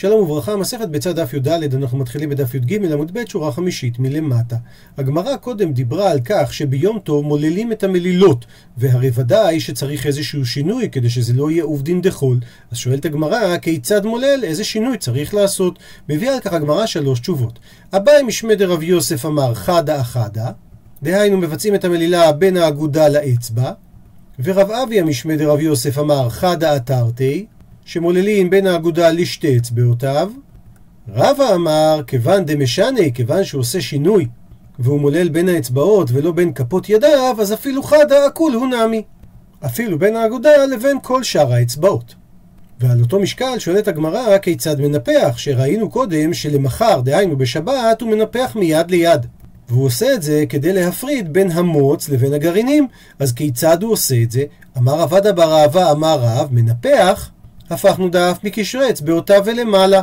שלום וברכה, מסכת בצד דף י"ד, אנחנו מתחילים בדף י"ג עמוד ב', שורה חמישית מלמטה. הגמרא קודם דיברה על כך שביום טוב מוללים את המלילות, והרי ודאי שצריך איזשהו שינוי כדי שזה לא יהיה עובדין דחול. אז שואלת הגמרא, כיצד מולל, איזה שינוי צריך לעשות? מביאה על כך הגמרא שלוש תשובות. אביי משמי דרב יוסף אמר חדה אחדה, דהיינו מבצעים את המלילה בין האגודה לאצבע, ורב אבי המשמי דרב יוסף אמר חדה אתרתי, שמוללים בין האגודה לשתי אצבעותיו. רבא אמר, כיוון דמשנה, כיוון שהוא עושה שינוי, והוא מולל בין האצבעות ולא בין כפות ידיו, אז אפילו חדה הכול הוא נמי. אפילו בין האגודה לבין כל שאר האצבעות. ועל אותו משקל שואלת הגמרא כיצד מנפח, שראינו קודם שלמחר, דהיינו בשבת, הוא מנפח מיד ליד. והוא עושה את זה כדי להפריד בין המוץ לבין הגרעינים. אז כיצד הוא עושה את זה? אמר עבדה בר אהבה, אמר רב, מנפח הפכנו דף מקשרי אצבעותיו ולמעלה.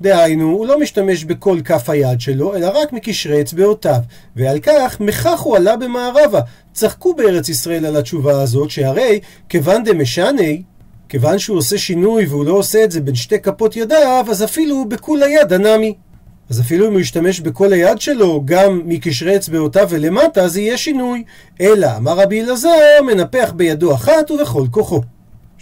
דהיינו, הוא לא משתמש בכל כף היד שלו, אלא רק מקשרי אצבעותיו. ועל כך, מכך הוא עלה במערבה. צחקו בארץ ישראל על התשובה הזאת, שהרי כיוון דמשני, כיוון שהוא עושה שינוי והוא לא עושה את זה בין שתי כפות ידיו, אז אפילו בכול היד הנמי. אז אפילו אם הוא ישתמש בכל היד שלו, גם מקשרי אצבעותיו ולמטה, זה יהיה שינוי. אלא, אמר רבי אלעזר, מנפח בידו אחת ובכל כוחו.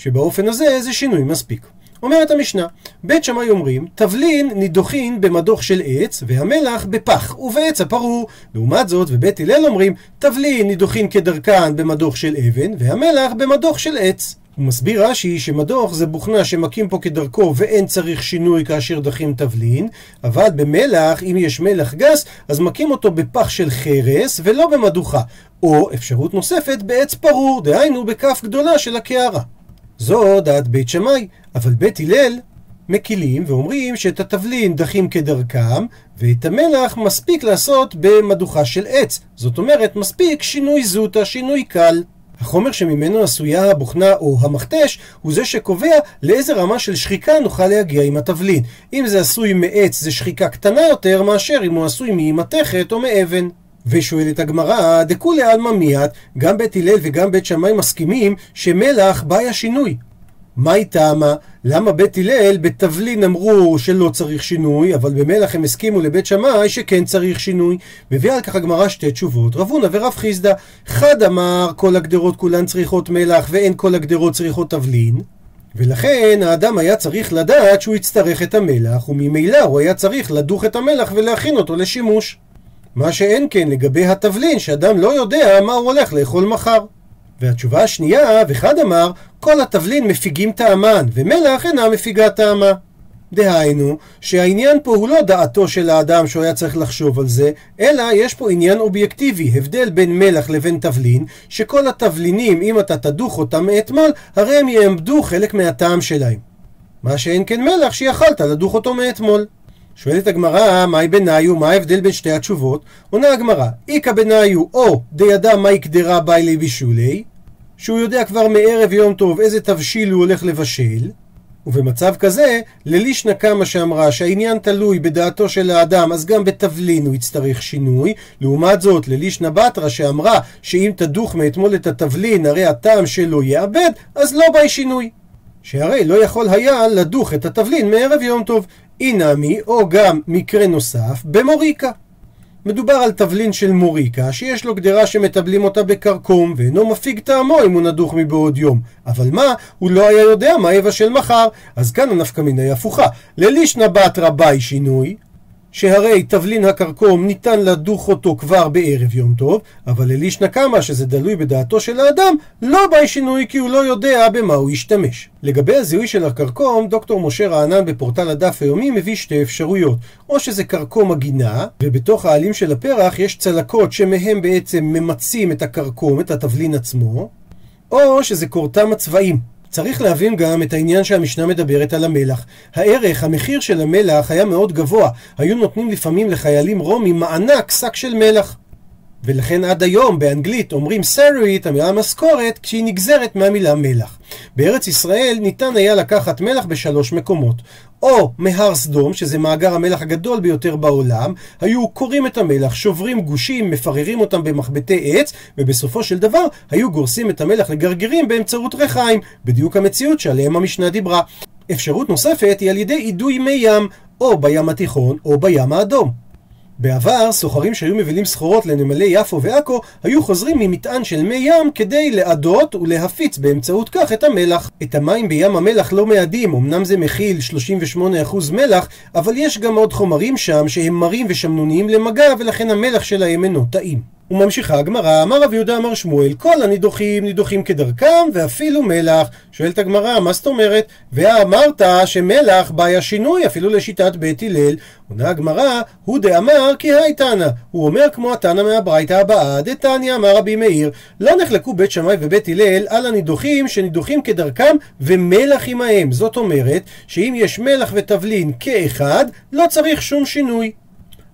שבאופן הזה זה שינוי מספיק. אומרת המשנה, בית שמאי אומרים, תבלין נידוחין במדוך של עץ, והמלח בפח ובעץ הפרור. לעומת זאת, ובית הלל אומרים, תבלין נידוחין כדרכן במדוך של אבן, והמלח במדוך של עץ. הוא מסביר רש"י שמדוך זה בוכנה שמכים פה כדרכו ואין צריך שינוי כאשר דחים תבלין, אבל במלח, אם יש מלח גס, אז מכים אותו בפח של חרס ולא במדוכה. או אפשרות נוספת בעץ פרור, דהיינו בכף גדולה של הקערה. זו דעת בית שמאי, אבל בית הלל מקילים ואומרים שאת התבלין דחים כדרכם, ואת המלח מספיק לעשות במדוכה של עץ. זאת אומרת, מספיק שינוי זוטה, שינוי קל. החומר שממנו עשויה הבוכנה או המכתש הוא זה שקובע לאיזה רמה של שחיקה נוכל להגיע עם התבלין. אם זה עשוי מעץ זה שחיקה קטנה יותר מאשר אם הוא עשוי ממתכת או מאבן. ושואלת הגמרא, דכולי עלמא מיעט, גם בית הלל וגם בית שמאי מסכימים שמלח בעיה שינוי. מהי טעמה? למה בית הלל בתבלין אמרו שלא צריך שינוי, אבל במלח הם הסכימו לבית שמאי שכן צריך שינוי? מביאה על כך הגמרא שתי תשובות, רב הונא ורב חיסדא. חד אמר כל הגדרות כולן צריכות מלח ואין כל הגדרות צריכות תבלין. ולכן האדם היה צריך לדעת שהוא יצטרך את המלח, וממילא הוא היה צריך לדוך את המלח ולהכין אותו לשימוש. מה שאין כן לגבי התבלין, שאדם לא יודע מה הוא הולך לאכול מחר. והתשובה השנייה, וחד אמר, כל התבלין מפיגים טעמן, ומלח אינה מפיגה טעמה. דהיינו, שהעניין פה הוא לא דעתו של האדם שהוא היה צריך לחשוב על זה, אלא יש פה עניין אובייקטיבי, הבדל בין מלח לבין תבלין, שכל התבלינים, אם אתה תדוך אותם מאתמול, הרי הם יעמדו חלק מהטעם שלהם. מה שאין כן מלח שיכלת לדוך אותו מאתמול. שואלת הגמרא, מהי בניו, מה ההבדל בין שתי התשובות? עונה הגמרא, איכא בניו, או דידע מהי קדרה בילי בישולי, שהוא יודע כבר מערב יום טוב איזה תבשיל הוא הולך לבשל, ובמצב כזה, ללישנא קמא שאמרה שהעניין תלוי בדעתו של האדם, אז גם בתבלין הוא יצטרך שינוי. לעומת זאת, ללישנא בתרא שאמרה שאם תדוך מאתמול את התבלין, הרי הטעם שלו יאבד, אז לא באי שינוי. שהרי לא יכול היה לדוך את התבלין מערב יום טוב. אינמי, או גם מקרה נוסף, במוריקה. מדובר על תבלין של מוריקה, שיש לו גדרה שמטבלים אותה בכרכום, ואינו מפיג טעמו אם הוא נדוך מבעוד יום. אבל מה? הוא לא היה יודע מה יבשל מחר. אז כאן הנפקא מינה היא הפוכה. ללישנא בתרא ביי שינוי, שהרי תבלין הכרכום ניתן לדוך אותו כבר בערב יום טוב, אבל ללישנא קמא, שזה דלוי בדעתו של האדם, לא באי שינוי כי הוא לא יודע במה הוא ישתמש. לגבי הזיהוי של הכרכום, דוקטור משה רענן בפורטל הדף היומי מביא שתי אפשרויות. או שזה כרכום הגינה, ובתוך העלים של הפרח יש צלקות שמהם בעצם ממצים את הכרכום, את התבלין עצמו, או שזה קורתם הצבעים. צריך להבין גם את העניין שהמשנה מדברת על המלח. הערך, המחיר של המלח היה מאוד גבוה. היו נותנים לפעמים לחיילים רומים מענק שק של מלח. ולכן עד היום באנגלית אומרים salary, המילה משכורת, כשהיא נגזרת מהמילה מלח. בארץ ישראל ניתן היה לקחת מלח בשלוש מקומות. או מהר סדום, שזה מאגר המלח הגדול ביותר בעולם, היו קוראים את המלח, שוברים גושים, מפררים אותם במחבטי עץ, ובסופו של דבר היו גורסים את המלח לגרגירים באמצעות ריחיים, בדיוק המציאות שעליהם המשנה דיברה. אפשרות נוספת היא על ידי אידוי מי ים, או בים התיכון או בים האדום. בעבר, סוחרים שהיו מבילים סחורות לנמלי יפו ועכו, היו חוזרים ממטען של מי ים כדי לעדות ולהפיץ באמצעות כך את המלח. את המים בים המלח לא מאדים, אמנם זה מכיל 38% מלח, אבל יש גם עוד חומרים שם שהם מרים ושמנוניים למגע, ולכן המלח שלהם אינו טעים. וממשיכה הגמרא, אמר רב יהודה אמר שמואל, כל הנידוחים נידוחים כדרכם ואפילו מלח. שואלת הגמרא, מה זאת אומרת? ואמרת שמלח בעיה שינוי אפילו לשיטת בית הלל. עונה הגמרא, הוא דאמר כי היי תנא. הוא אומר כמו התנא מהברייתא הבאה, דתניא אמר רבי מאיר, לא נחלקו בית שמאי ובית הלל על הנידוחים שנידוחים כדרכם ומלח עמהם. זאת אומרת, שאם יש מלח ותבלין כאחד, לא צריך שום שינוי.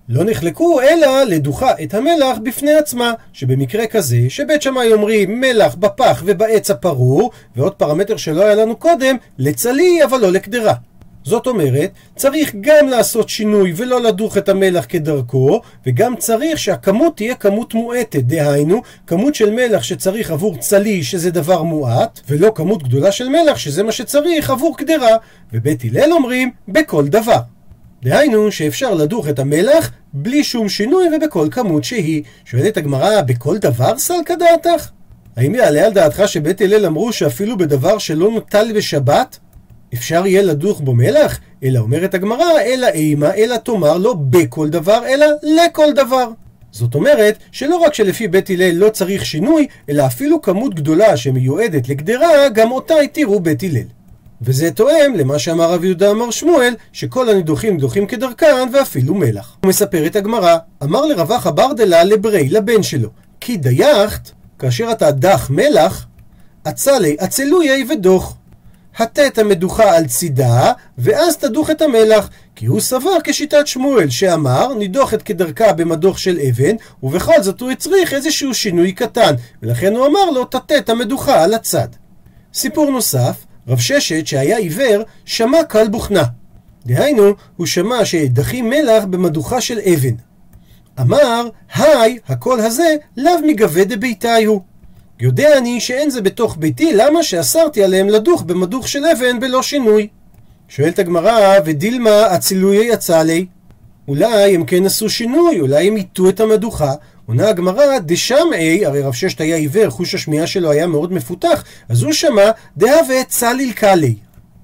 לא נחלקו אלא לדוחה את המלח בפני עצמה, שבמקרה כזה, שבית שמאי אומרים מלח בפח ובעץ הפרור, ועוד פרמטר שלא היה לנו קודם, לצלי אבל לא לקדרה. זאת אומרת, צריך גם לעשות שינוי ולא לדוך את המלח כדרכו, וגם צריך שהכמות תהיה כמות מועטת, דהיינו, כמות של מלח שצריך עבור צלי, שזה דבר מועט, ולא כמות גדולה של מלח, שזה מה שצריך עבור קדרה. ובית הלל אומרים, בכל דבר. דהיינו שאפשר לדוך את המלח בלי שום שינוי ובכל כמות שהיא. שואלת הגמרא, בכל דבר סלקא דעתך? האם יעלה על דעתך שבית הלל אמרו שאפילו בדבר שלא נוטל בשבת, אפשר יהיה לדוך בו מלח? אלא אומרת הגמרא, אלא אימה, אלא תאמר לא בכל דבר, אלא לכל דבר. זאת אומרת, שלא רק שלפי בית הלל לא צריך שינוי, אלא אפילו כמות גדולה שמיועדת לגדרה, גם אותה התירו בית הלל. וזה תואם למה שאמר רב יהודה אמר שמואל, שכל הנידוחים נידוחים כדרכן ואפילו מלח. הוא מספר את הגמרא, אמר לרווח ברדלה לברי, לבן שלו, כי דייכת, כאשר אתה דח מלח, אצלי אצלויי ודוח. הטה את המדוכה על צידה, ואז תדוך את המלח. כי הוא סבר כשיטת שמואל, שאמר, נידוחת כדרכה במדוך של אבן, ובכל זאת הוא הצריך איזשהו שינוי קטן, ולכן הוא אמר לו, תטה את המדוכה על הצד. סיפור נוסף, רב ששת, שהיה עיוור, שמע קל בוכנה. דהיינו, הוא שמע שדחים מלח במדוכה של אבן. אמר, האי, הקול הזה, לאו מגוויה דביתאי הוא. יודע אני שאין זה בתוך ביתי, למה שאסרתי עליהם לדוך במדוך של אבן בלא שינוי? שואלת הגמרא, ודילמא אצלויי אצלי? אולי הם כן עשו שינוי, אולי הם הטו את המדוכה, עונה הגמרא, דשמעיה, הרי רב ששת היה עיוור, חוש השמיעה שלו היה מאוד מפותח, אז הוא שמע, דהוה צליל קליה.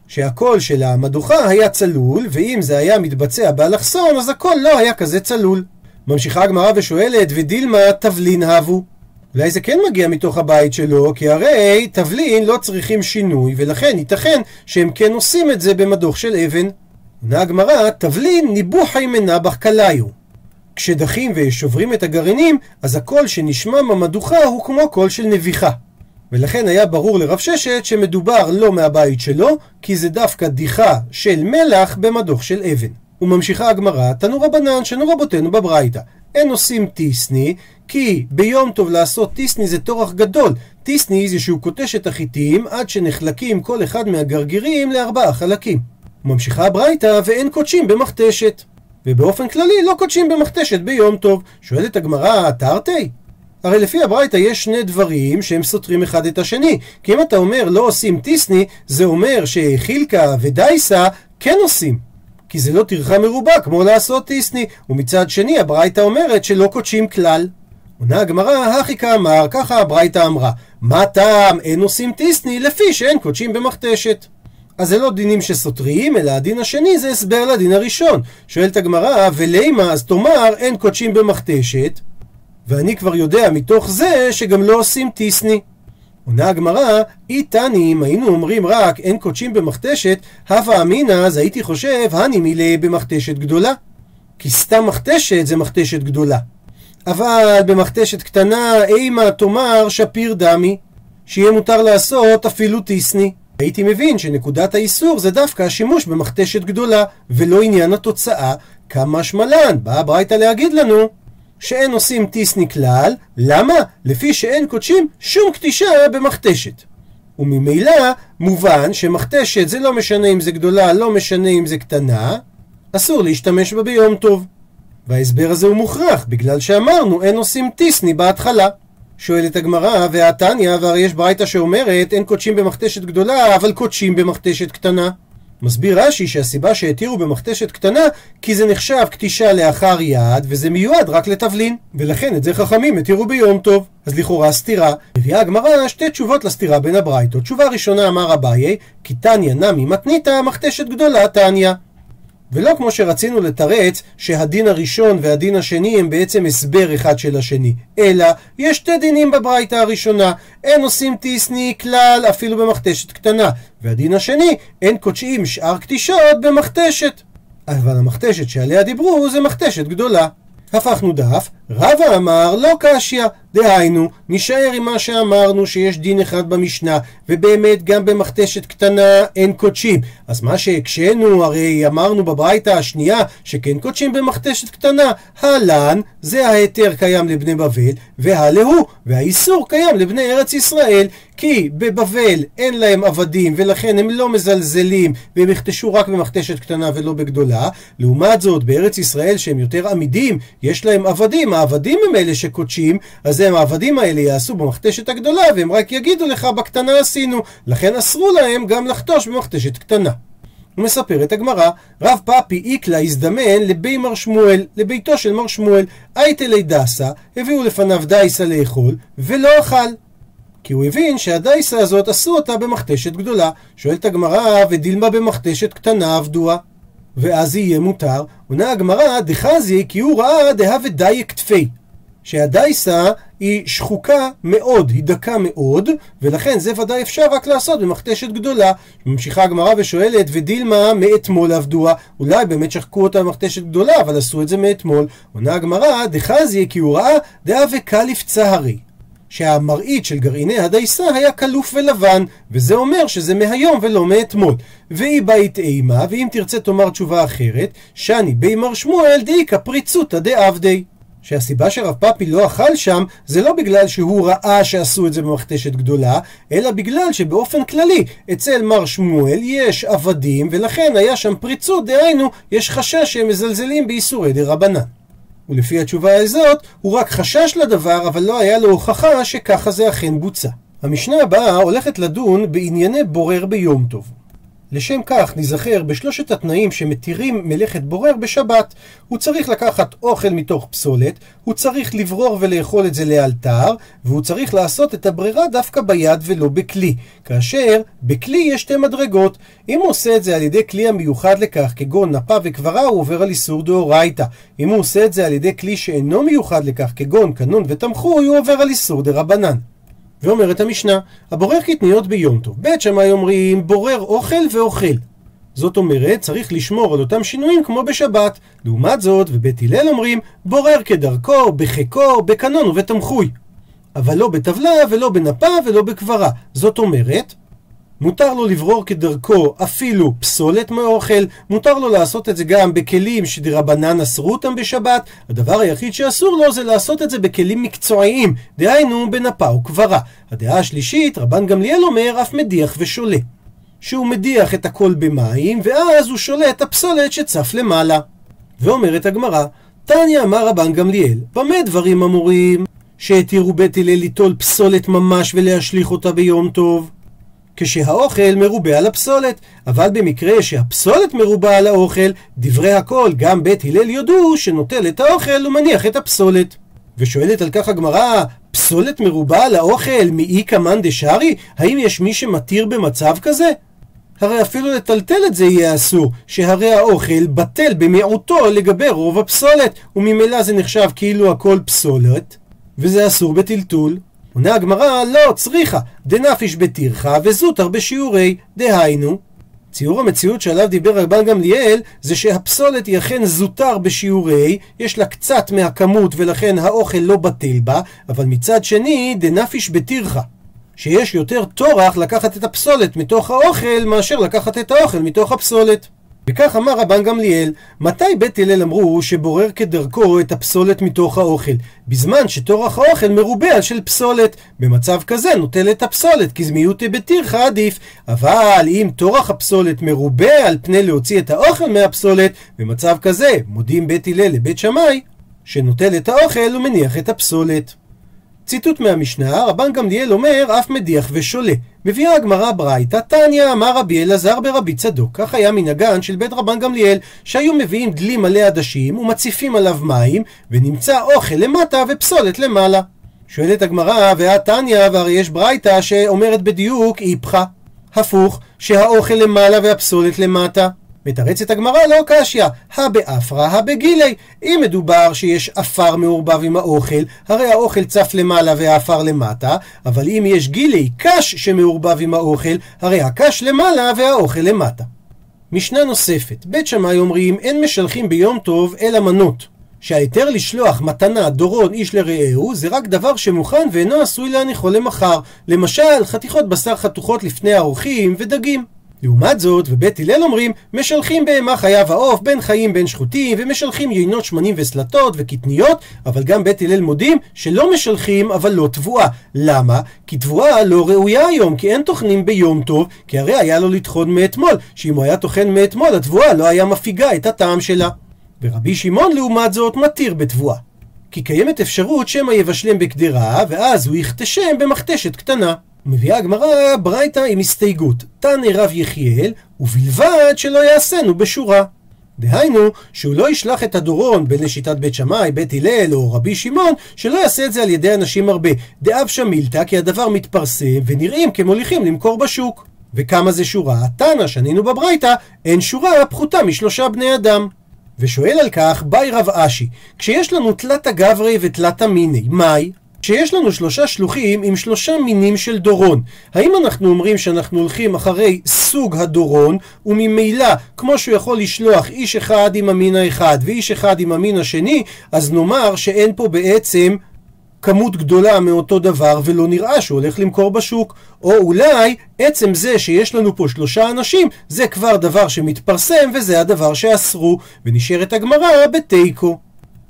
שהקול של המדוכה היה צלול, ואם זה היה מתבצע באלכסון, אז הקול לא היה כזה צלול. ממשיכה הגמרא ושואלת, ודילמה תבלין הבו. אולי זה כן מגיע מתוך הבית שלו, כי הרי תבלין לא צריכים שינוי, ולכן ייתכן שהם כן עושים את זה במדוך של אבן. עונה הגמרא, תבלין ניבוחי מנבח קליו. כשדחים ושוברים את הגרעינים, אז הקול שנשמע במדוכה הוא כמו קול של נביחה. ולכן היה ברור לרב ששת שמדובר לא מהבית שלו, כי זה דווקא דיחה של מלח במדוך של אבן. וממשיכה הגמרא, תנו רבנן שנו רבותינו בברייתא. אין עושים טיסני, כי ביום טוב לעשות טיסני זה טורח גדול. טיסני זה שהוא קוטש את החיטים עד שנחלקים כל אחד מהגרגירים לארבעה חלקים. ממשיכה הברייתא ואין קודשים במכתשת. ובאופן כללי לא קודשים במכתשת ביום טוב. שואלת הגמרא, תרתי? הרי לפי הברייתא יש שני דברים שהם סותרים אחד את השני. כי אם אתה אומר לא עושים טיסני, זה אומר שחילקה ודייסה כן עושים. כי זה לא טרחה מרובה כמו לעשות טיסני. ומצד שני הברייתא אומרת שלא קודשים כלל. עונה הגמרא, הכי כאמר, ככה הברייתא אמרה. מה טעם אין עושים טיסני לפי שאין קודשים במכתשת. אז זה לא דינים שסותרים, אלא הדין השני זה הסבר לדין הראשון. שואלת הגמרא, ולימה, אז תאמר, אין קודשים במכתשת, ואני כבר יודע מתוך זה שגם לא עושים טיסני. עונה הגמרא, איתני, אם היינו אומרים רק אין קודשים במכתשת, הווה אמינא, אז הייתי חושב, הני מילי במכתשת גדולה. כי סתם מכתשת זה מכתשת גדולה. אבל במכתשת קטנה, אימה תאמר שפיר דמי, שיהיה מותר לעשות אפילו טיסני. הייתי מבין שנקודת האיסור זה דווקא השימוש במכתשת גדולה, ולא עניין התוצאה, כמה שמלן, באה הברייתא להגיד לנו שאין עושים טיסני כלל, למה? לפי שאין קודשים שום קטישה במכתשת. וממילא מובן שמכתשת זה לא משנה אם זה גדולה, לא משנה אם זה קטנה, אסור להשתמש בה ביום טוב. וההסבר הזה הוא מוכרח, בגלל שאמרנו אין עושים טיסני בהתחלה. שואלת הגמרא, והתניא, והרי יש ברייתא שאומרת, אין קודשים במכתשת גדולה, אבל קודשים במכתשת קטנה. מסביר רש"י שהסיבה שהתירו במכתשת קטנה כי זה נחשב קטישה לאחר יד וזה מיועד רק לתבלין. ולכן את זה חכמים התירו ביום טוב. אז לכאורה סתירה. מביאה הגמרא שתי תשובות לסתירה בין הברייתות. תשובה ראשונה אמר אביי כי תניא נמי מתניתא מכתשת גדולה תניא ולא כמו שרצינו לתרץ שהדין הראשון והדין השני הם בעצם הסבר אחד של השני, אלא יש שתי דינים בברייתא הראשונה, אין עושים טיסני כלל אפילו במכתשת קטנה, והדין השני, אין קודשים שאר קטישות במכתשת. אבל המכתשת שעליה דיברו זה מכתשת גדולה. הפכנו דף, רבא אמר לא קשיא, דהיינו, נישאר עם מה שאמרנו שיש דין אחד במשנה, ובאמת גם במכתשת קטנה אין קודשים. אז מה שהקשינו, הרי אמרנו בברייתא השנייה שכן קודשים במכתשת קטנה. הלן, זה ההיתר קיים לבני בבל, והלהו, והאיסור קיים לבני ארץ ישראל. כי בבבל אין להם עבדים ולכן הם לא מזלזלים והם יכתשו רק במכתשת קטנה ולא בגדולה. לעומת זאת בארץ ישראל שהם יותר עמידים יש להם עבדים. העבדים הם אלה שקודשים אז הם העבדים האלה יעשו במכתשת הגדולה והם רק יגידו לך בקטנה עשינו. לכן אסרו להם גם לחתוש במכתשת קטנה. מספרת הגמרא, רב פאפי איקלה הזדמן לבי מר שמואל, לביתו של מר שמואל, אייטלי דסה, הביאו לפניו דייסה לאכול, ולא אכל. כי הוא הבין שהדייסה הזאת עשו אותה במכתשת גדולה. שואלת הגמרא, ודילמה במכתשת קטנה עבדוה. ואז יהיה מותר. עונה הגמרא, דחזי כי הוא ראה דהה ודייק תפי. שהדייסה היא שחוקה מאוד, היא דקה מאוד, ולכן זה ודאי אפשר רק לעשות במכתשת גדולה. ממשיכה הגמרא ושואלת, ודילמה מאתמול עבדוה, אולי באמת שחקו אותה במכתשת גדולה, אבל עשו את זה מאתמול. עונה הגמרא, דחזי כי הוא ראה דהה וקליף צהרי. שהמראית של גרעיני הדייסה היה כלוף ולבן, וזה אומר שזה מהיום ולא מאתמול. והיא בית אימה, ואם תרצה תאמר תשובה אחרת, שאני בי מר שמואל דאיכא פריצותא דעבדי. שהסיבה שרב פאפי לא אכל שם זה לא בגלל שהוא ראה שעשו את זה במכתשת גדולה, אלא בגלל שבאופן כללי אצל מר שמואל יש עבדים ולכן היה שם פריצות, דהיינו יש חשש שהם מזלזלים באיסורי דה רבנן. ולפי התשובה הזאת, הוא רק חשש לדבר, אבל לא היה לו הוכחה שככה זה אכן בוצע. המשנה הבאה הולכת לדון בענייני בורר ביום טוב. לשם כך ניזכר בשלושת התנאים שמתירים מלאכת בורר בשבת. הוא צריך לקחת אוכל מתוך פסולת, הוא צריך לברור ולאכול את זה לאלתר, והוא צריך לעשות את הברירה דווקא ביד ולא בכלי. כאשר בכלי יש שתי מדרגות. אם הוא עושה את זה על ידי כלי המיוחד לכך, כגון נפה וקברה, הוא עובר על איסור דאורייתא. אם הוא עושה את זה על ידי כלי שאינו מיוחד לכך, כגון קנון ותמחוי, הוא עובר על איסור דרבנן. ואומרת המשנה, הבורר קטניות ביום טוב. בית שמאי אומרים, בורר אוכל ואוכל. זאת אומרת, צריך לשמור על אותם שינויים כמו בשבת. לעומת זאת, ובית הלל אומרים, בורר כדרכו, בחיקו, בקנון ובתמחוי. אבל לא בטבלה ולא בנפה ולא בקברה. זאת אומרת, מותר לו לברור כדרכו אפילו פסולת מאוכל, מותר לו לעשות את זה גם בכלים שדרבנן אסרו אותם בשבת, הדבר היחיד שאסור לו זה לעשות את זה בכלים מקצועיים, דהיינו בנפה או קברה. הדעה השלישית, רבן גמליאל אומר, אף מדיח ושולה. שהוא מדיח את הכל במים, ואז הוא שולה את הפסולת שצף למעלה. ואומרת הגמרא, תניא אמר רבן גמליאל, במה דברים אמורים? שהתירו בית הלל ליטול פסולת ממש ולהשליך אותה ביום טוב? כשהאוכל מרובה על הפסולת, אבל במקרה שהפסולת מרובה על האוכל, דברי הכל, גם בית הלל יודו שנוטל את האוכל ומניח את הפסולת. ושואלת על כך הגמרא, פסולת מרובה על האוכל מאי קמאן דשארי? האם יש מי שמתיר במצב כזה? הרי אפילו לטלטל את זה יהיה אסור, שהרי האוכל בטל במיעוטו לגבי רוב הפסולת, וממילא זה נחשב כאילו הכל פסולת, וזה אסור בטלטול. עונה הגמרא, לא, צריכה, דנפיש בטירחה וזוטר בשיעורי, דהיינו. ציור המציאות שעליו דיבר רבן גמליאל זה שהפסולת היא אכן זוטר בשיעורי, יש לה קצת מהכמות ולכן האוכל לא בטל בה, אבל מצד שני דנפיש בטירחה. שיש יותר טורח לקחת את הפסולת מתוך האוכל מאשר לקחת את האוכל מתוך הפסולת. וכך אמר רבן גמליאל, מתי בית הלל אמרו שבורר כדרכו את הפסולת מתוך האוכל? בזמן שטורח האוכל מרובה על של פסולת. במצב כזה נוטל את הפסולת, כי זמיותי בתירך עדיף. אבל אם טורח הפסולת מרובה על פני להוציא את האוכל מהפסולת, במצב כזה מודים בית הלל לבית שמאי, שנוטל את האוכל ומניח את הפסולת. ציטוט מהמשנה, רבן גמליאל אומר, אף מדיח ושולה. מביאה הגמרא ברייתא, תניא אמר רבי אלעזר ברבי צדוק. כך היה מנהגן של בית רבן גמליאל, שהיו מביאים דלי מלא עדשים ומציפים עליו מים, ונמצא אוכל למטה ופסולת למעלה. שואלת הגמרא, ואת תניא, והרי יש ברייתא שאומרת בדיוק איפכא. הפוך, שהאוכל למעלה והפסולת למטה. מתרצת הגמרא לא קשיא, הבאפרא הבגילי. אם מדובר שיש עפר מעורבב עם האוכל, הרי האוכל צף למעלה והעפר למטה, אבל אם יש גילי, קש שמעורבב עם האוכל, הרי הקש למעלה והאוכל למטה. משנה נוספת, בית שמאי אומרים אין משלחים ביום טוב אלא מנות. שההיתר לשלוח מתנה, דורון, איש לרעהו, זה רק דבר שמוכן ואינו עשוי להניחו למחר. למשל, חתיכות בשר חתוכות לפני האורחים ודגים. לעומת זאת, ובית הלל אומרים, משלחים בהמה חיה ועוף, בין חיים בין שחוטים, ומשלחים יינות שמנים וסלטות וקטניות, אבל גם בית הלל מודים שלא משלחים, אבל לא תבואה. למה? כי תבואה לא ראויה היום, כי אין טוחנים ביום טוב, כי הרי היה לו לטחון מאתמול, שאם הוא היה טוחן מאתמול, התבואה לא היה מפיגה את הטעם שלה. ורבי שמעון לעומת זאת מתיר בתבואה. כי קיימת אפשרות שמא יבשלם בקדרה, ואז הוא יכתשם במכתשת קטנה. מביאה הגמרא ברייתא עם הסתייגות, תנא רב יחיאל, ובלבד שלא יעשינו בשורה. דהיינו, שהוא לא ישלח את הדורון בין לשיטת בית שמאי, בית הלל או רבי שמעון, שלא יעשה את זה על ידי אנשים הרבה. דאב שמילתא, כי הדבר מתפרסם ונראים כמוליכים למכור בשוק. וכמה זה שורה? תנא, שנינו בברייתא, אין שורה פחותה משלושה בני אדם. ושואל על כך ביי רב אשי, כשיש לנו תלת הגברי ותלת המיני, מאי? כשיש לנו שלושה שלוחים עם שלושה מינים של דורון, האם אנחנו אומרים שאנחנו הולכים אחרי סוג הדורון, וממילא, כמו שהוא יכול לשלוח איש אחד עם המין האחד ואיש אחד עם המין השני, אז נאמר שאין פה בעצם כמות גדולה מאותו דבר ולא נראה שהוא הולך למכור בשוק. או אולי עצם זה שיש לנו פה שלושה אנשים זה כבר דבר שמתפרסם וזה הדבר שאסרו ונשארת הגמרא בתיקו.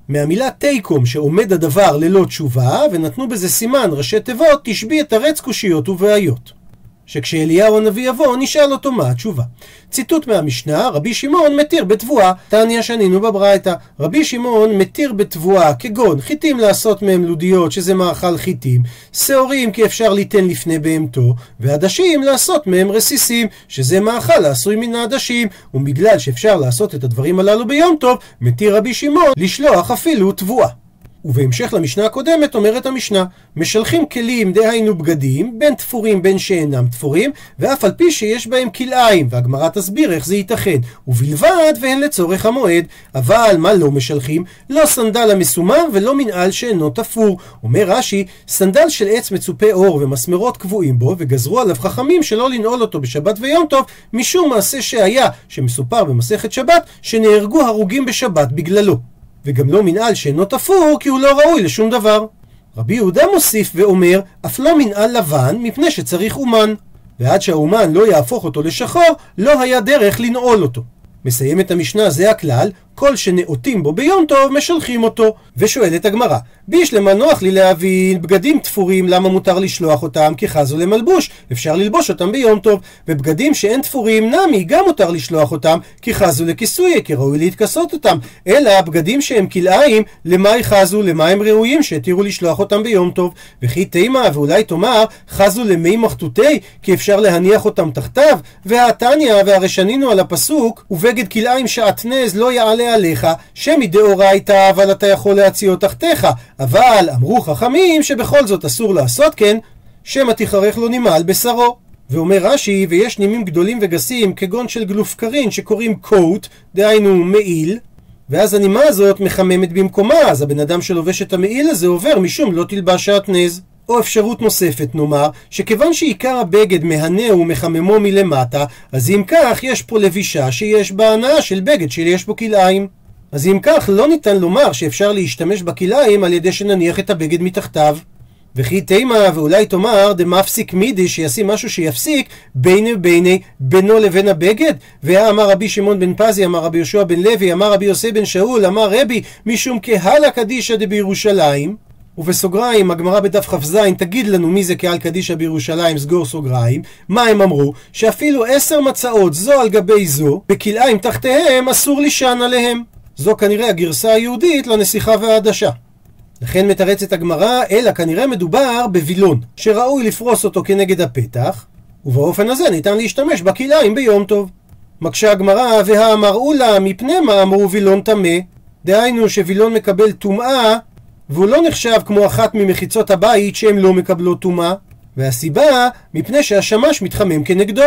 מהמילה תיקום שעומד הדבר ללא תשובה ונתנו בזה סימן ראשי תיבות תשבי את הרץ קושיות ובעיות. שכשאליהו הנביא יבוא, נשאל אותו מה התשובה. ציטוט מהמשנה, רבי שמעון מתיר בתבואה, תניא שנינו בברייתא. רבי שמעון מתיר בתבואה, כגון חיטים לעשות מהם לודיות, שזה מאכל חיטים, שעורים כי אפשר ליתן לפני בהמתו, ועדשים לעשות מהם רסיסים, שזה מאכל העשוי מן העדשים, ובגלל שאפשר לעשות את הדברים הללו ביום טוב, מתיר רבי שמעון לשלוח אפילו תבואה. ובהמשך למשנה הקודמת אומרת המשנה, משלחים כלים, דהיינו בגדים, בין תפורים בין שאינם תפורים, ואף על פי שיש בהם כלאיים, והגמרא תסביר איך זה ייתכן, ובלבד והן לצורך המועד, אבל מה לא משלחים? לא סנדל המסומר ולא מנעל שאינו תפור. אומר רש"י, סנדל של עץ מצופה אור ומסמרות קבועים בו, וגזרו עליו חכמים שלא לנעול אותו בשבת ויום טוב, משום מעשה שהיה, שמסופר במסכת שבת, שנהרגו הרוגים בשבת בגללו. וגם לא מנעל שאינו תפור, כי הוא לא ראוי לשום דבר. רבי יהודה מוסיף ואומר, אף לא מנעל לבן, מפני שצריך אומן. ועד שהאומן לא יהפוך אותו לשחור, לא היה דרך לנעול אותו. מסיים את המשנה זה הכלל, כל שנאותים בו ביום טוב, משלחים אותו. ושואלת הגמרא, בישלמה נוח לי להבין, בגדים תפורים, למה מותר לשלוח אותם? כי חזו למלבוש, אפשר ללבוש אותם ביום טוב. ובגדים שאין תפורים, נמי, גם מותר לשלוח אותם, כי חזו לכיסוי, כי ראוי להתכסות אותם. אלא הבגדים שהם כלאיים, למה יחזו, למה הם ראויים, שהתירו לשלוח אותם ביום טוב. וכי תימה, ואולי תאמר, חזו למי מחטותי, כי אפשר להניח אותם תחתיו. והתניא, והרי שנינו על הפסוק, ובגד כלאיים שעטנז לא יעלה עליך, שמדאורייתא אבל אתה יכול להציעו תחתיך, אבל אמרו חכמים שבכל זאת אסור לעשות כן, שמא תיחרך לו נמעל בשרו. ואומר רש"י, ויש נימים גדולים וגסים כגון של גלופקרין שקוראים קוט, דהיינו מעיל, ואז הנימה הזאת מחממת במקומה, אז הבן אדם שלובש את המעיל הזה עובר משום לא תלבש שעטנז. או אפשרות נוספת נאמר, שכיוון שעיקר הבגד מהנה ומחממו מלמטה, אז אם כך יש פה לבישה שיש בה הנאה של בגד שיש בו כלאיים. אז אם כך לא ניתן לומר שאפשר להשתמש בכלאיים על ידי שנניח את הבגד מתחתיו. וכי תימה ואולי תאמר דמפסיק מידי שישים משהו שיפסיק ביני וביני בינו לבין הבגד ואמר רבי שמעון בן פזי אמר רבי יהושע בן לוי אמר רבי יוסי בן שאול אמר רבי משום קהלה קדישא דבירושלים ובסוגריים, הגמרא בדף כ"ז תגיד לנו מי זה קהל קדישא בירושלים, סגור סוגריים. מה הם אמרו? שאפילו עשר מצעות זו על גבי זו, בכלאיים תחתיהם אסור לישן עליהם. זו כנראה הגרסה היהודית לנסיכה והעדשה. לכן מתרצת הגמרא, אלא כנראה מדובר בווילון, שראוי לפרוס אותו כנגד הפתח, ובאופן הזה ניתן להשתמש בכלאיים ביום טוב. מקשה הגמרא, והאמרו לה, מפני מה אמרו וילון טמא? דהיינו שווילון מקבל טומאה, והוא לא נחשב כמו אחת ממחיצות הבית שהן לא מקבלות טומאה. והסיבה, מפני שהשמש מתחמם כנגדו.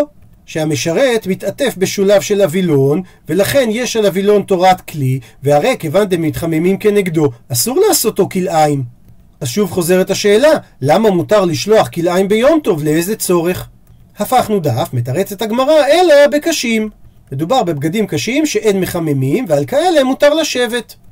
שהמשרת מתעטף בשולב של הווילון, ולכן יש על הווילון תורת כלי, והרי כיוון דם מתחממים כנגדו, אסור לעשותו כלאיים. אז שוב חוזרת השאלה, למה מותר לשלוח כלאיים ביום טוב, לאיזה צורך? הפכנו דף, מתרצת הגמרא, אלא בקשים. מדובר בבגדים קשים שאין מחממים, ועל כאלה מותר לשבת.